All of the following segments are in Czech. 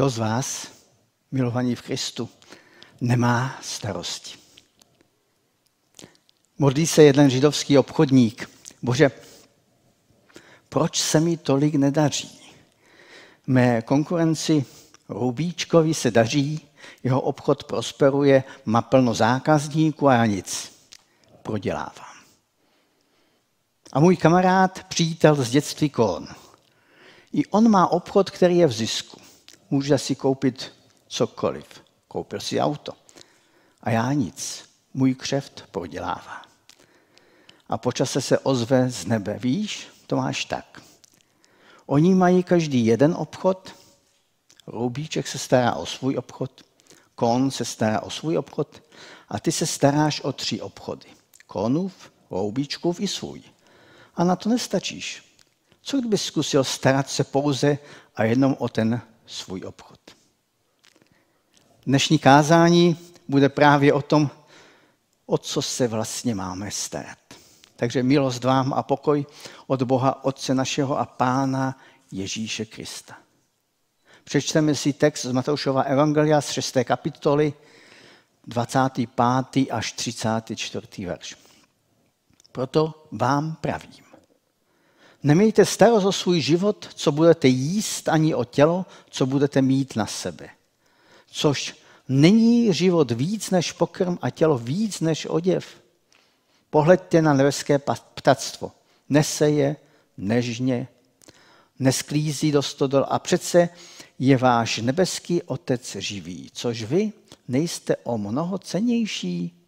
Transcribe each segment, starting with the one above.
Kdo z vás, milovaní v Kristu, nemá starosti? Modlí se jeden židovský obchodník. Bože, proč se mi tolik nedaří? Mé konkurenci Rubíčkovi se daří, jeho obchod prosperuje, má plno zákazníků a já nic. Prodělávám. A můj kamarád, přítel z dětství Korn. I on má obchod, který je v zisku. Může si koupit cokoliv. Koupil si auto. A já nic. Můj křeft prodělává. A počase se ozve z nebe. Víš, to máš tak. Oni mají každý jeden obchod, Roubíček se stará o svůj obchod, Kon se stará o svůj obchod a ty se staráš o tři obchody. Konův, Roubíčkův i svůj. A na to nestačíš. Co kdyby zkusil starat se pouze a jenom o ten svůj obchod? Dnešní kázání bude právě o tom, o co se vlastně máme starat. Takže milost vám a pokoj od Boha Otce našeho a Pána Ježíše Krista. Přečteme si text z Matoušova Evangelia z 6. kapitoly, 25. až 34. verš. Proto vám pravím. Nemějte starost o svůj život, co budete jíst, ani o tělo, co budete mít na sebe. Což není život víc než pokrm a tělo víc než oděv. Pohleďte na nebeské ptactvo. Nese je nežně, nesklízí do stodol a přece je váš nebeský Otec živý, což vy nejste o mnoho cenější.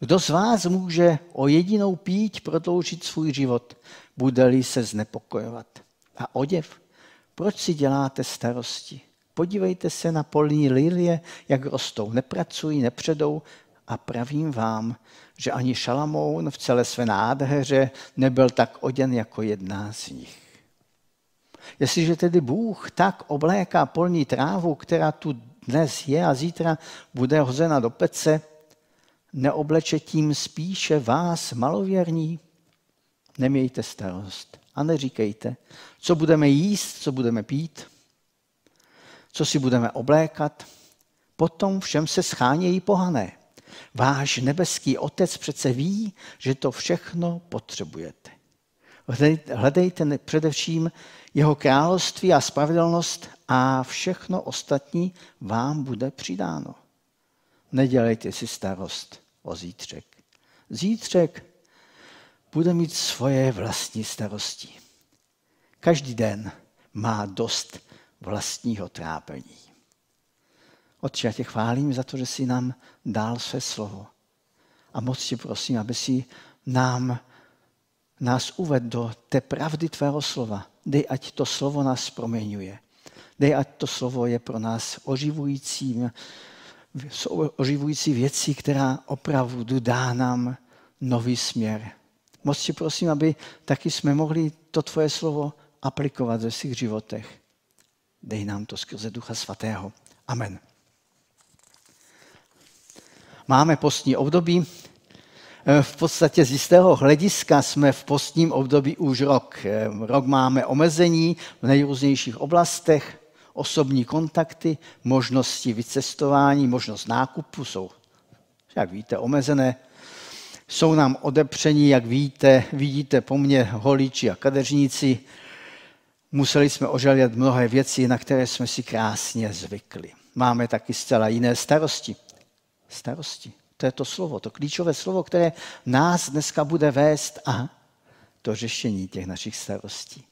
Kdo z vás může o jedinou píť prodloužit svůj život, bude-li se znepokojovat? A oděv, proč si děláte starosti? Podívejte se na polní lilie, jak rostou, nepracují, nepředou a pravím vám, že ani Šalamoun v celé své nádheře nebyl tak oděn jako jedna z nich. Jestliže tedy Bůh tak obléká polní trávu, která tu dnes je a zítra bude hozena do pece, neobleče tím spíše vás, malověrní? Nemějte starost a neříkejte, co budeme jíst, co budeme pít, co si budeme oblékat. Potom všem se schánějí pohané. Váš nebeský otec přece ví, že to všechno potřebujete. Hledejte především jeho království a spravedlnost a všechno ostatní vám bude přidáno. Nedělejte si starost o zítřek. Zítřek bude mít svoje vlastní starosti. Každý den má dost vlastního trápení. Otče, já tě chválím za to, že jsi nám dal své slovo. A moc tě prosím, aby si nám, nás uvedl do té pravdy tvého slova. Dej, ať to slovo nás proměňuje. Dej, ať to slovo je pro nás oživující, oživující věcí, která opravdu dá nám nový směr. Moc tě prosím, aby taky jsme mohli to tvoje slovo aplikovat ve svých životech. Dej nám to skrze Ducha Svatého. Amen. Máme postní období. V podstatě z jistého hlediska jsme v postním období už rok. Rok máme omezení v nejrůznějších oblastech, osobní kontakty, možnosti vycestování, možnost nákupu jsou, jak víte, omezené. Jsou nám odepření, jak víte, vidíte po mně holiči a kadeřníci, museli jsme ožalit mnohé věci, na které jsme si krásně zvykli. Máme taky zcela jiné starosti. Starosti. To je to slovo, to klíčové slovo, které nás dneska bude vést a to řešení těch našich starostí.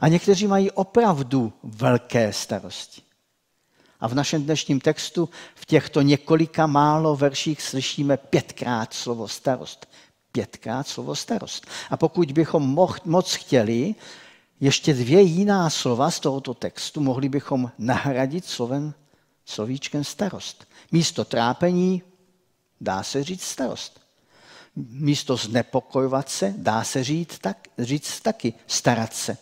A někteří mají opravdu velké starosti. A v našem dnešním textu v těchto několika málo verších slyšíme pětkrát slovo starost. Pětkrát slovo starost. A pokud bychom moc chtěli, ještě dvě jiná slova z tohoto textu mohli bychom nahradit slovem, slovíčkem starost. Místo trápení dá se říct starost. Místo znepokojovat se dá se říct, tak, říct taky starat se.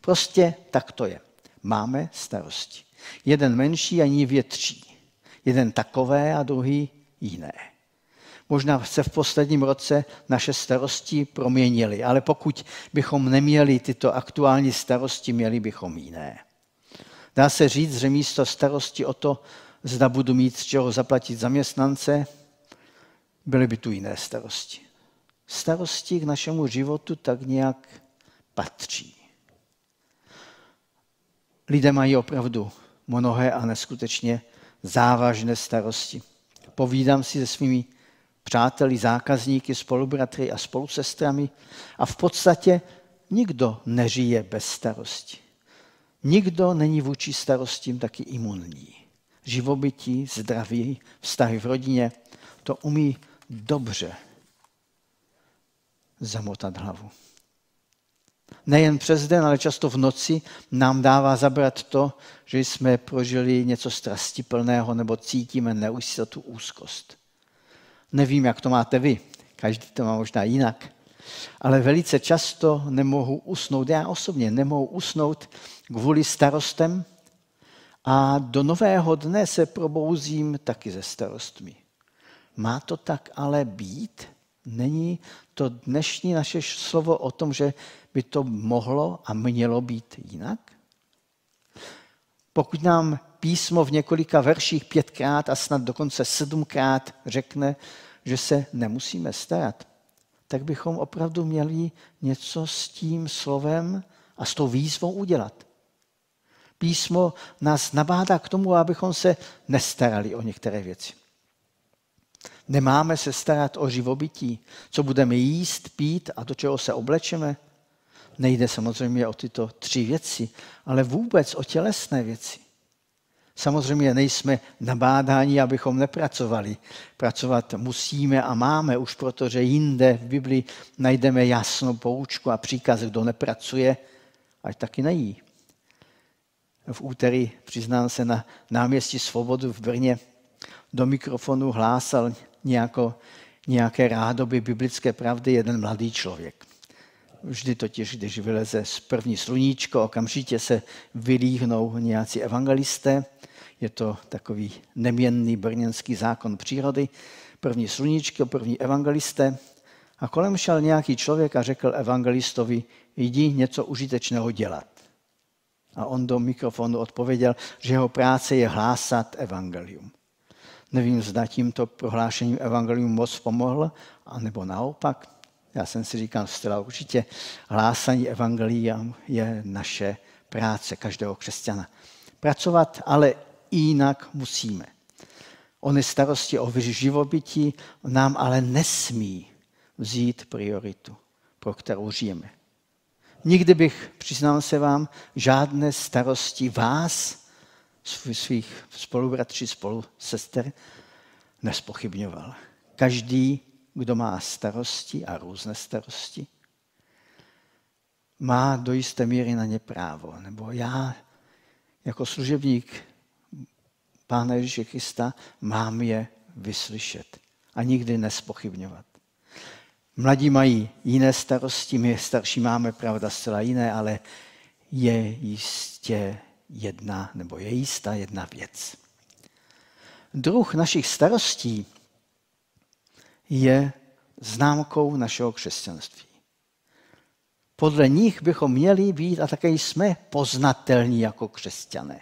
Prostě tak to je. Máme starosti. Jeden menší a jiný větší. Jeden takové a druhý jiné. Možná se v posledním roce naše starosti proměnily, ale pokud bychom neměli tyto aktuální starosti, měli bychom jiné. Dá se říct, že místo starosti o to, zda budu mít z čeho zaplatit zaměstnance, byly by tu jiné starosti. Starosti k našemu životu tak nějak patří. Lidé mají opravdu mnohé a neskutečně závažné starosti. Povídám si se svými přáteli, zákazníky, spolubratry a spolusestrami a v podstatě nikdo nežije bez starosti. Nikdo není vůči starostím taky imunní. Živobytí, zdraví, vztahy v rodině, to umí dobře zamotat hlavu. Nejen přes den, ale často v noci nám dává zabrat to, že jsme prožili něco strastiplného nebo cítíme neujistotu, úzkost. Nevím, jak to máte vy, každý to má možná jinak, ale velice často nemohu usnout, já osobně nemohu usnout kvůli starostem a do nového dne se probouzím taky ze starostmi. Má to tak ale být? Není to dnešní naše slovo o tom, že by to mohlo a mělo být jinak? Pokud nám písmo v několika verších pětkrát a snad dokonce sedmkrát řekne, že se nemusíme starat, tak bychom opravdu měli něco s tím slovem a s tou výzvou udělat. Písmo nás nabádá k tomu, abychom se nestarali o některé věci. Nemáme se starat o živobytí, co budeme jíst, pít a do čeho se oblečeme. Nejde samozřejmě o tyto tři věci, ale vůbec o tělesné věci. Samozřejmě nejsme nabádáni, abychom nepracovali. Pracovat musíme a máme už proto, že jinde v Biblii najdeme jasnou poučku a příkaz, kdo nepracuje, ať taky nejí. V úterý, přiznám se, na náměstí Svobodu v Brně do mikrofonu hlásal nějako, nějaké rádoby biblické pravdy jeden mladý člověk. Vždy totiž, když vyleze z první sluníčko, okamžitě se vylíhnou nějací evangelisté. Je to takový neměnný brněnský zákon přírody. První sluníčko, první evangelisté. A kolem šel nějaký člověk a řekl evangelistovi, jdi něco užitečného dělat. A on do mikrofonu odpověděl, že jeho práce je hlásat evangelium. Nevím, zda tímto prohlášením evangelium moc pomohl, anebo naopak. Já jsem si říkal zcela určitě, hlásání evangelia je naše práce každého křesťana. Pracovat ale jinak musíme. Ony starosti o živobytí nám ale nesmí vzít prioritu, pro kterou žijeme. Nikdy bych, přiznám se vám, žádné starosti vás, svých spolubratří, spolusester, nespochybňoval. Každý kdo má starosti a různé starosti, má do jisté míry na ně právo. Nebo já jako služebník Pána Ježíše Krista mám je vyslyšet a nikdy nespochybňovat. Mladí mají jiné starosti, my starší máme pravda zcela jiné, ale je jistě jedna, nebo je jistá jedna věc. Druh našich starostí je známkou našeho křesťanství. Podle nich bychom měli být a také jsme poznatelní jako křesťané.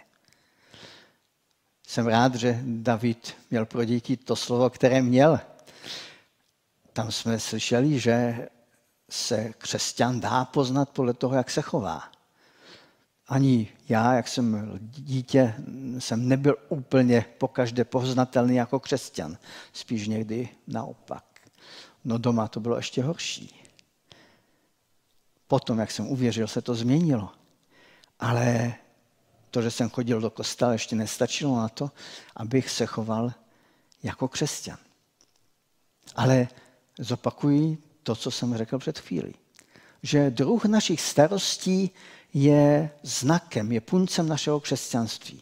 Jsem rád, že David měl pro děti to slovo, které měl. Tam jsme slyšeli, že se křesťan dá poznat podle toho, jak se chová. Ani já, jak jsem dítě, jsem nebyl úplně pokaždé poznatelný jako křesťan. Spíš někdy naopak. No doma to bylo ještě horší. Potom, jak jsem uvěřil, se to změnilo. Ale to, že jsem chodil do kostela, ještě nestačilo na to, abych se choval jako křesťan. Ale zopakuji to, co jsem řekl před chvílí. Že druh našich starostí je znakem, je puncem našeho křesťanství.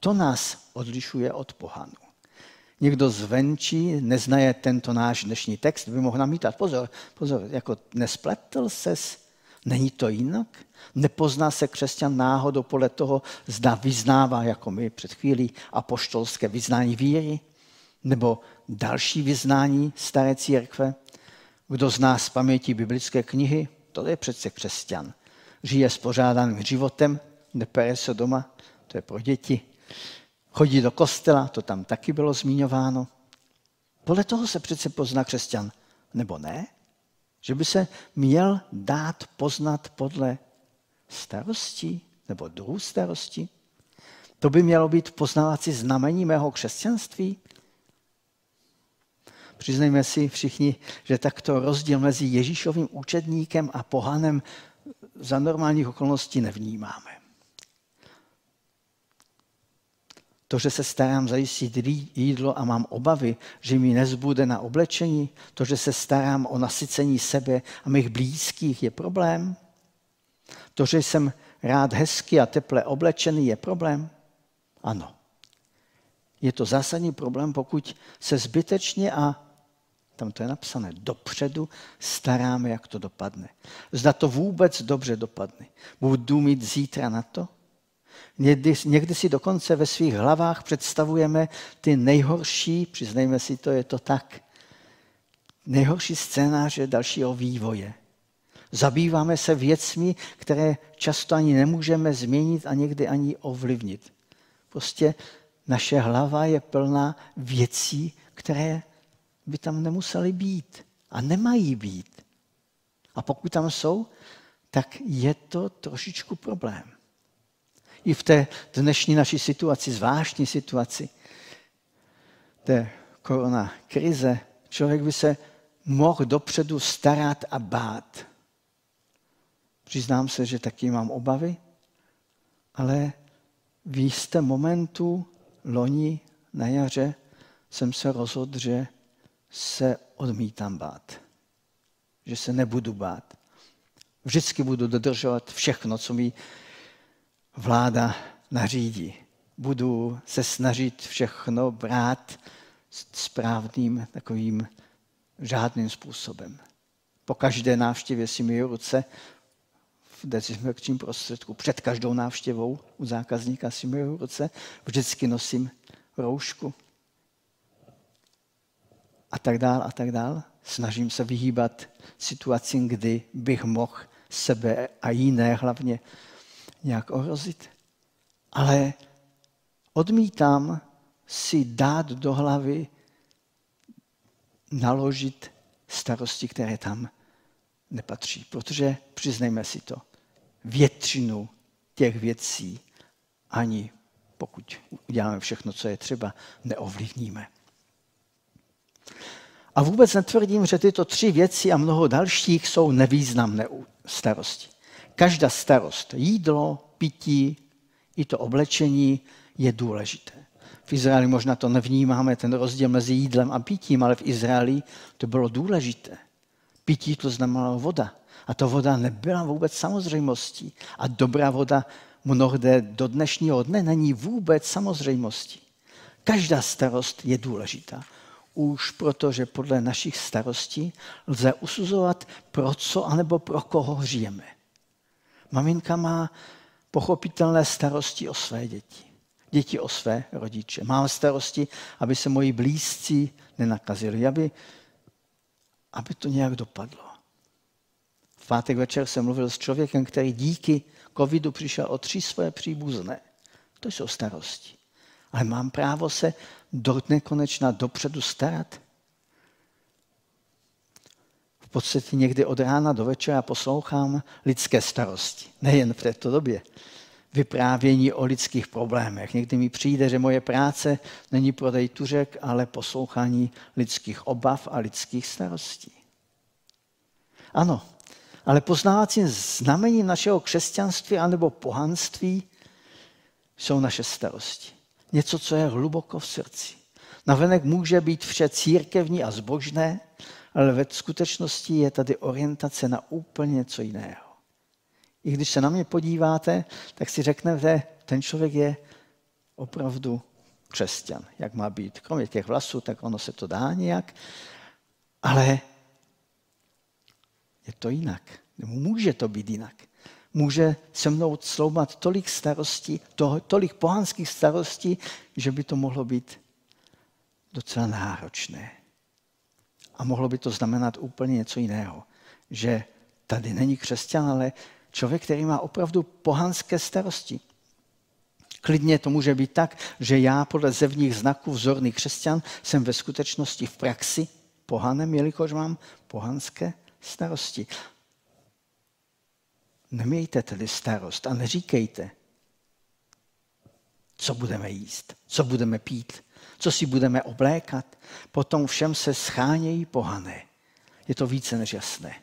To nás odlišuje od pohanů. Někdo zvenčí, neznaje tento náš dnešní text, by mohl namítat, pozor, pozor, jako nespletl ses, není to jinak? Nepozná se křesťan náhodou podle toho, zda vyznává, jako my před chvílí, apoštolské vyznání víry, nebo další vyznání staré církve? Kdo zná z paměti biblické knihy, to je přece křesťan žije spořádaným životem, nepere se doma, to je pro děti. Chodí do kostela, to tam taky bylo zmiňováno. Podle toho se přece pozná křesťan, nebo ne? Že by se měl dát poznat podle starosti nebo druhů starosti? To by mělo být poznávací znamení mého křesťanství? Přiznejme si všichni, že takto rozdíl mezi Ježíšovým učedníkem a pohanem za normálních okolností nevnímáme. To, že se starám zajistit jídlo a mám obavy, že mi nezbude na oblečení, to, že se starám o nasycení sebe a mých blízkých, je problém. To, že jsem rád hezky a teple oblečený, je problém. Ano. Je to zásadní problém, pokud se zbytečně a tam to je napsané, dopředu staráme, jak to dopadne. Zda to vůbec dobře dopadne. Budu mít zítra na to? Někdy, někdy si dokonce ve svých hlavách představujeme ty nejhorší, přiznejme si to, je to tak, nejhorší scénáře dalšího vývoje. Zabýváme se věcmi, které často ani nemůžeme změnit a někdy ani ovlivnit. Prostě naše hlava je plná věcí, které by tam nemusely být a nemají být. A pokud tam jsou, tak je to trošičku problém. I v té dnešní naší situaci, zvláštní situaci, té korona krize, člověk by se mohl dopředu starat a bát. Přiznám se, že taky mám obavy, ale v jistém momentu loni na jaře jsem se rozhodl, že se odmítám bát. Že se nebudu bát. Vždycky budu dodržovat všechno, co mi vláda nařídí. Budu se snažit všechno brát správným, takovým žádným způsobem. Po každé návštěvě si mi ruce v dezinfekčním prostředku. Před každou návštěvou u zákazníka si myju ruce. Vždycky nosím roušku a tak dál a tak dál. Snažím se vyhýbat situacím, kdy bych mohl sebe a jiné hlavně nějak ohrozit. Ale odmítám si dát do hlavy naložit starosti, které tam nepatří. Protože, přiznejme si to, většinu těch věcí ani pokud uděláme všechno, co je třeba, neovlivníme. A vůbec netvrdím, že tyto tři věci a mnoho dalších jsou nevýznamné starosti. Každá starost, jídlo, pití, i to oblečení je důležité. V Izraeli možná to nevnímáme, ten rozdíl mezi jídlem a pitím, ale v Izraeli to bylo důležité. Pití to znamenalo voda. A to voda nebyla vůbec samozřejmostí. A dobrá voda mnohde do dnešního dne není vůbec samozřejmostí. Každá starost je důležitá. Už protože podle našich starostí lze usuzovat, pro co anebo pro koho žijeme. Maminka má pochopitelné starosti o své děti. Děti o své rodiče. Mám starosti, aby se moji blízcí nenakazili, aby, aby to nějak dopadlo. V pátek večer jsem mluvil s člověkem, který díky covidu přišel o tři své příbuzné. To jsou starosti. Ale mám právo se do nekonečna dopředu starat. V podstatě někdy od rána do večera poslouchám lidské starosti. Nejen v této době. Vyprávění o lidských problémech. Někdy mi přijde, že moje práce není prodej tuřek, ale poslouchání lidských obav a lidských starostí. Ano, ale poznávacím znamením našeho křesťanství anebo pohanství jsou naše starosti. Něco, co je hluboko v srdci. Navenek může být vše církevní a zbožné, ale ve skutečnosti je tady orientace na úplně něco jiného. I když se na mě podíváte, tak si řeknete, ten člověk je opravdu křesťan, jak má být. Kromě těch vlasů, tak ono se to dá nějak, ale je to jinak. Může to být jinak. Může se mnou sloumat tolik starostí, to, tolik pohanských starostí, že by to mohlo být docela náročné. A mohlo by to znamenat úplně něco jiného. Že tady není křesťan, ale člověk, který má opravdu pohanské starosti. Klidně to může být tak, že já podle zevních znaků vzorný křesťan jsem ve skutečnosti v praxi pohanem, jelikož mám pohanské starosti. Nemějte tedy starost a neříkejte, co budeme jíst, co budeme pít, co si budeme oblékat. Potom všem se schánějí pohané. Je to více než jasné.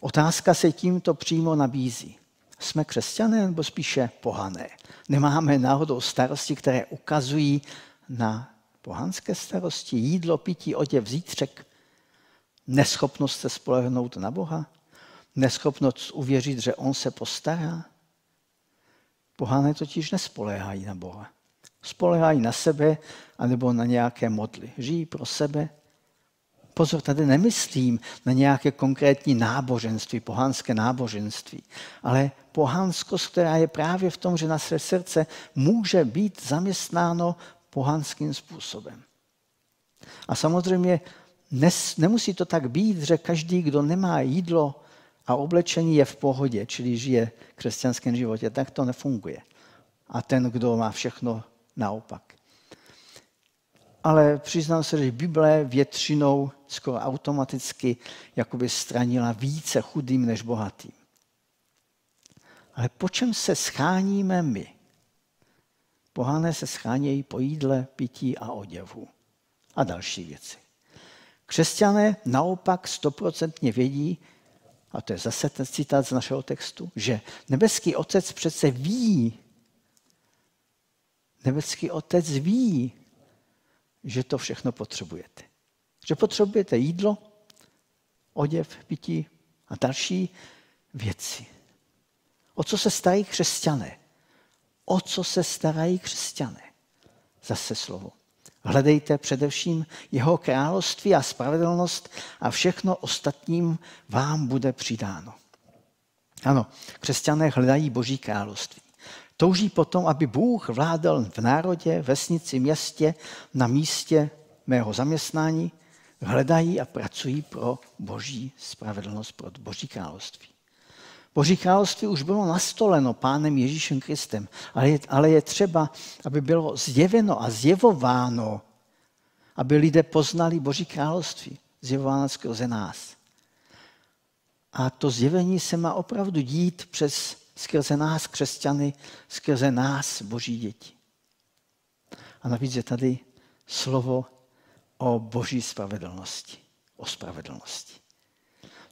Otázka se tímto přímo nabízí. Jsme křesťané nebo spíše pohané? Nemáme náhodou starosti, které ukazují na pohanské starosti, jídlo, pití, oděv, zítřek, neschopnost se spolehnout na Boha, neschopnost uvěřit, že On se postará. Pohané totiž nespoléhají na Boha. Spolehají na sebe anebo na nějaké modly. Žijí pro sebe. Pozor, tady nemyslím na nějaké konkrétní náboženství, pohanské náboženství, ale pohanskost, která je právě v tom, že na své srdce může být zaměstnáno pohanským způsobem. A samozřejmě nes, nemusí to tak být, že každý, kdo nemá jídlo a oblečení, je v pohodě, čili žije v křesťanském životě. Tak to nefunguje. A ten, kdo má všechno naopak. Ale přiznám se, že Bible většinou skoro automaticky jakoby stranila více chudým než bohatým. Ale po čem se scháníme my? Pohané se schánějí po jídle, pití a oděvu a další věci. Křesťané naopak stoprocentně vědí, a to je zase ten citát z našeho textu, že nebeský otec přece ví, nebeský otec ví, že to všechno potřebujete. Že potřebujete jídlo, oděv, pití a další věci. O co se starají křesťané? O co se starají křesťané? Zase slovo. Hledejte především jeho království a spravedlnost a všechno ostatním vám bude přidáno. Ano, křesťané hledají Boží království. Touží potom, aby Bůh vládal v národě, vesnici, městě, na místě mého zaměstnání. Hledají a pracují pro Boží spravedlnost, pro Boží království. Boží království už bylo nastoleno pánem Ježíšem Kristem, ale je, ale je třeba, aby bylo zjeveno a zjevováno, aby lidé poznali Boží království, zjevováno skrze nás. A to zjevení se má opravdu dít přes skrze nás, křesťany, skrze nás, boží děti. A navíc je tady slovo o boží spravedlnosti, o spravedlnosti.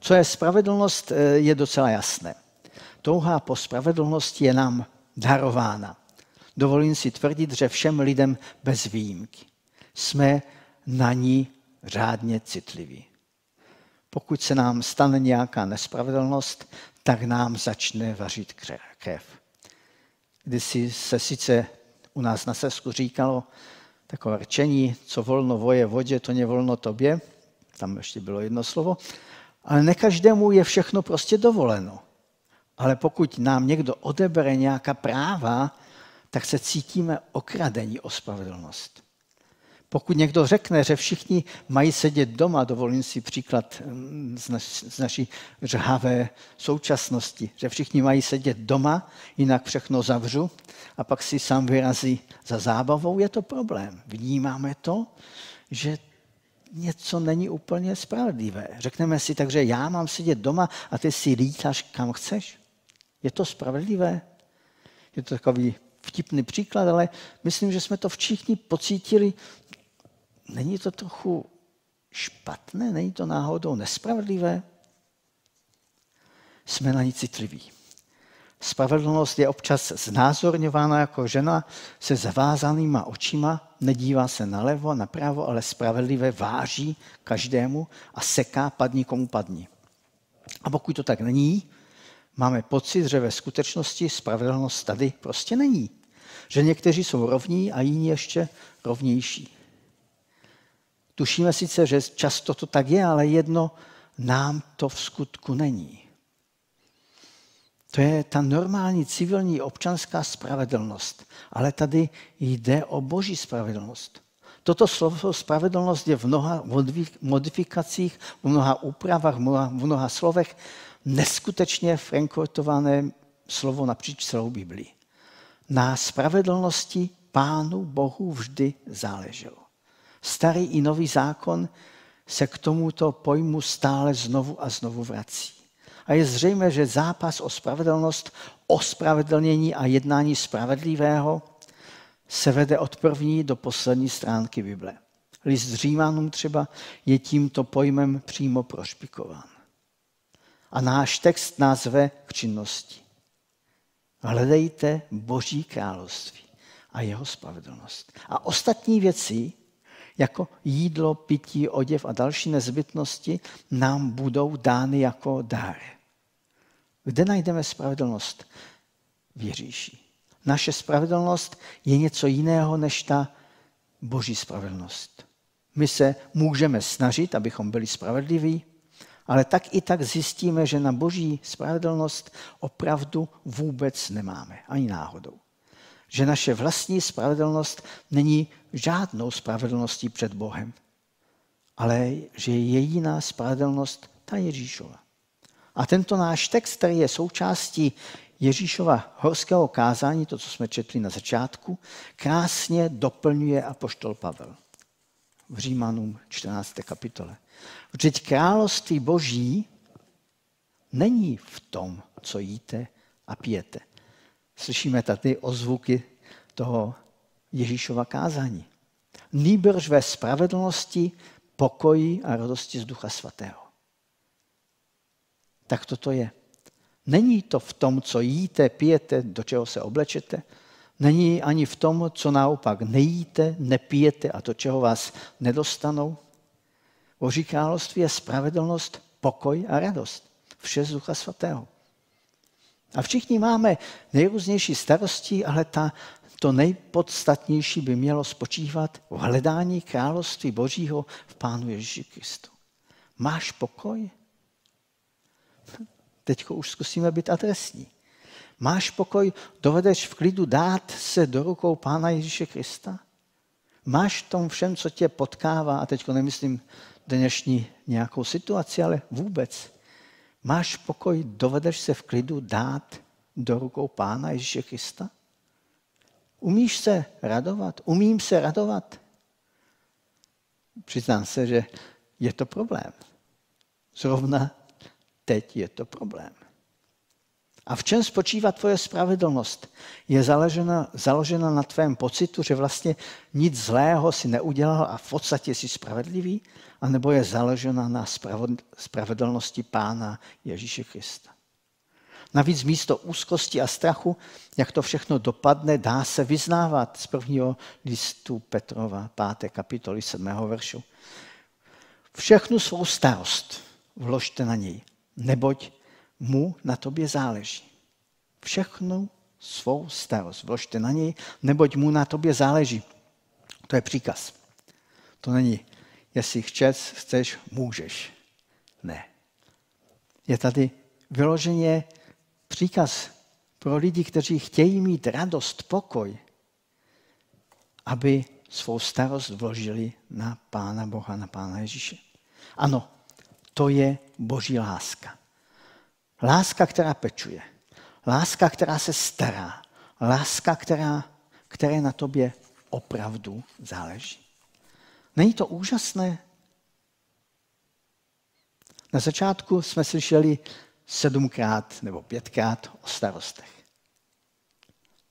Co je spravedlnost, eh, je docela jasné. Touha po spravedlnosti je nám darována. Dovolím si tvrdit, že všem lidem bez výjimky. Jsme na ní řádně citliví. Pokud se nám stane nějaká nespravedlnost, tak nám začne vařit krev. Když se sice u nás na Sesku říkalo takové řečení, co volno voje vodě, to nevolno tobě, tam ještě bylo jedno slovo, ale ne každému je všechno prostě dovoleno. Ale pokud nám někdo odebere nějaká práva, tak se cítíme okradení o spravedlnost. Pokud někdo řekne, že všichni mají sedět doma, dovolím si příklad mm, z, naš, z naší řhavé současnosti, že všichni mají sedět doma, jinak všechno zavřu a pak si sám vyrazí za zábavou, je to problém. Vnímáme to, že něco není úplně spravedlivé. Řekneme si takže já mám sedět doma a ty si lítáš kam chceš. Je to spravedlivé? Je to takový vtipný příklad, ale myslím, že jsme to všichni pocítili Není to trochu špatné? Není to náhodou nespravedlivé? Jsme na ní citliví. Spravedlnost je občas znázorňována jako žena se zavázanýma očima, nedívá se nalevo, napravo, ale spravedlivé váží každému a seká padni komu padni. A pokud to tak není, máme pocit, že ve skutečnosti spravedlnost tady prostě není. Že někteří jsou rovní a jiní ještě rovnější. Tušíme sice, že často to tak je, ale jedno nám to v skutku není. To je ta normální civilní občanská spravedlnost. Ale tady jde o boží spravedlnost. Toto slovo spravedlnost je v mnoha modifikacích, v mnoha úpravách, v mnoha, slovech neskutečně frankortované slovo napříč celou Biblii. Na spravedlnosti Pánu Bohu vždy záleželo. Starý i nový zákon se k tomuto pojmu stále znovu a znovu vrací. A je zřejmé, že zápas o spravedlnost, o spravedlnění a jednání spravedlivého se vede od první do poslední stránky Bible. List Římanům třeba je tímto pojmem přímo prošpikován. A náš text nás ve k činnosti. Hledejte Boží království a jeho spravedlnost. A ostatní věci, jako jídlo, pití, oděv a další nezbytnosti, nám budou dány jako dár. Kde najdeme spravedlnost? V Ježíši. Naše spravedlnost je něco jiného než ta boží spravedlnost. My se můžeme snažit, abychom byli spravedliví, ale tak i tak zjistíme, že na boží spravedlnost opravdu vůbec nemáme, ani náhodou. Že naše vlastní spravedlnost není žádnou spravedlností před Bohem, ale že je jediná spravedlnost ta Ježíšova. A tento náš text, který je součástí Ježíšova horského kázání, to, co jsme četli na začátku, krásně doplňuje apoštol Pavel v Římanům 14. kapitole. Vždyť království boží není v tom, co jíte a pijete. Slyšíme tady ozvuky toho Ježíšova kázání. Nýbrž ve spravedlnosti, pokoji a radosti z Ducha Svatého. Tak toto je. Není to v tom, co jíte, pijete, do čeho se oblečete. Není ani v tom, co naopak nejíte, nepijete a do čeho vás nedostanou. Boží království je spravedlnost, pokoj a radost. Vše z Ducha Svatého. A všichni máme nejrůznější starosti, ale ta, to nejpodstatnější by mělo spočívat v hledání království Božího v Pánu Ježíši Kristu. Máš pokoj? Teď už zkusíme být adresní. Máš pokoj, dovedeš v klidu dát se do rukou Pána Ježíše Krista? Máš v tom všem, co tě potkává, a teď nemyslím dnešní nějakou situaci, ale vůbec. Máš pokoj, dovedeš se v klidu dát do rukou Pána Ježíše Krista? Umíš se radovat? Umím se radovat? Přiznám se, že je to problém. Zrovna teď je to problém. A v čem spočívá tvoje spravedlnost? Je založena, založena na tvém pocitu, že vlastně nic zlého si neudělal a v podstatě jsi spravedlivý? A nebo je založena na spravedlnosti Pána Ježíše Krista? Navíc místo úzkosti a strachu, jak to všechno dopadne, dá se vyznávat z prvního listu Petrova, 5. kapitoly 7. veršu. Všechnu svou starost vložte na něj, neboť mu na tobě záleží. Všechnu svou starost vložte na něj, neboť mu na tobě záleží. To je příkaz. To není, jestli chceš, chceš, můžeš. Ne. Je tady vyloženě příkaz pro lidi, kteří chtějí mít radost, pokoj, aby svou starost vložili na Pána Boha, na Pána Ježíše. Ano, to je boží láska. Láska, která pečuje. Láska, která se stará. Láska, která, které na tobě opravdu záleží. Není to úžasné? Na začátku jsme slyšeli sedmkrát nebo pětkrát o starostech.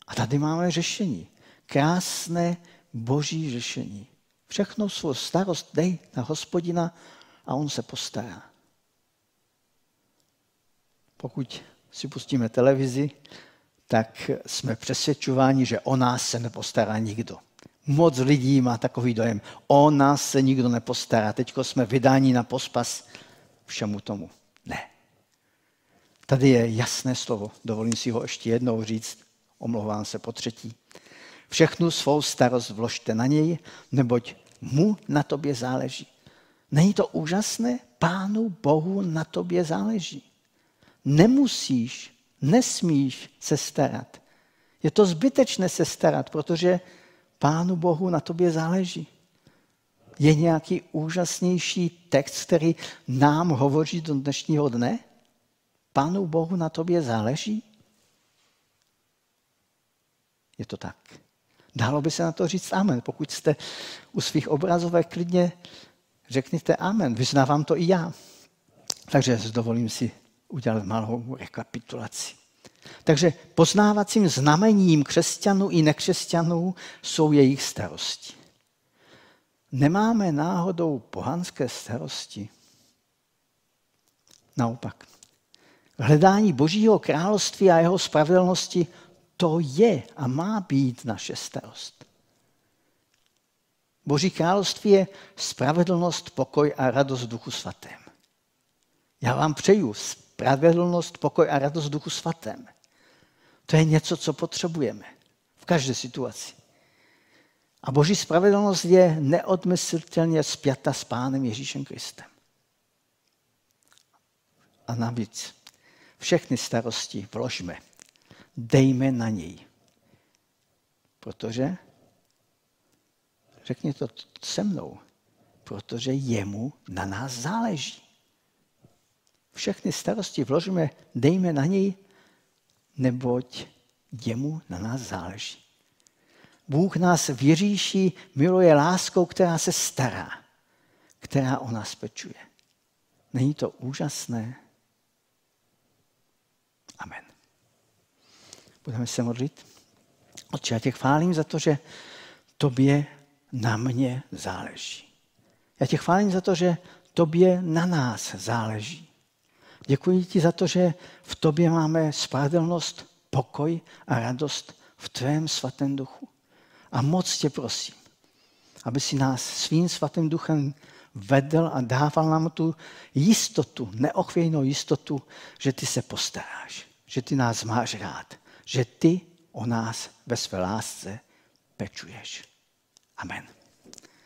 A tady máme řešení. Krásné boží řešení. Všechno svou starost dej na hospodina a on se postará. Pokud si pustíme televizi, tak jsme přesvědčováni, že o nás se nepostará nikdo. Moc lidí má takový dojem, o nás se nikdo nepostará. Teď jsme vydáni na pospas všemu tomu. Ne. Tady je jasné slovo, dovolím si ho ještě jednou říct, omlouvám se po třetí. Všechnu svou starost vložte na něj, neboť mu na tobě záleží. Není to úžasné? Pánu Bohu na tobě záleží. Nemusíš, nesmíš se starat. Je to zbytečné se starat, protože Pánu Bohu na tobě záleží. Je nějaký úžasnější text, který nám hovoří do dnešního dne? Pánu Bohu na tobě záleží? Je to tak. Dalo by se na to říct amen. Pokud jste u svých obrazovek, klidně řekněte amen. Vyznávám to i já. Takže dovolím si udělat malou rekapitulaci. Takže poznávacím znamením křesťanů i nekřesťanů jsou jejich starosti. Nemáme náhodou pohanské starosti. Naopak. Hledání Božího království a jeho spravedlnosti to je a má být naše starost. Boží království je spravedlnost, pokoj a radost duchu svatém. Já vám přeju spravedlnost, pokoj a radost duchu svatém. To je něco, co potřebujeme v každé situaci. A Boží spravedlnost je neodmyslitelně spjata s Pánem Ježíšem Kristem. A navíc všechny starosti vložme. Dejme na něj. Protože, řekni to se mnou, protože jemu na nás záleží. Všechny starosti vložme, dejme na něj, neboť jemu na nás záleží. Bůh nás v Ježíši miluje láskou, která se stará, která o nás pečuje. Není to úžasné? Amen. Budeme se modlit. Otče, já tě chválím za to, že tobě na mě záleží. Já tě chválím za to, že tobě na nás záleží. Děkuji ti za to, že v tobě máme spravedlnost, pokoj a radost v tvém svatém duchu. A moc tě prosím, aby si nás svým svatým duchem vedl a dával nám tu jistotu, neochvějnou jistotu, že ty se postaráš, že ty nás máš rád, že ty o nás ve své lásce pečuješ. Amen.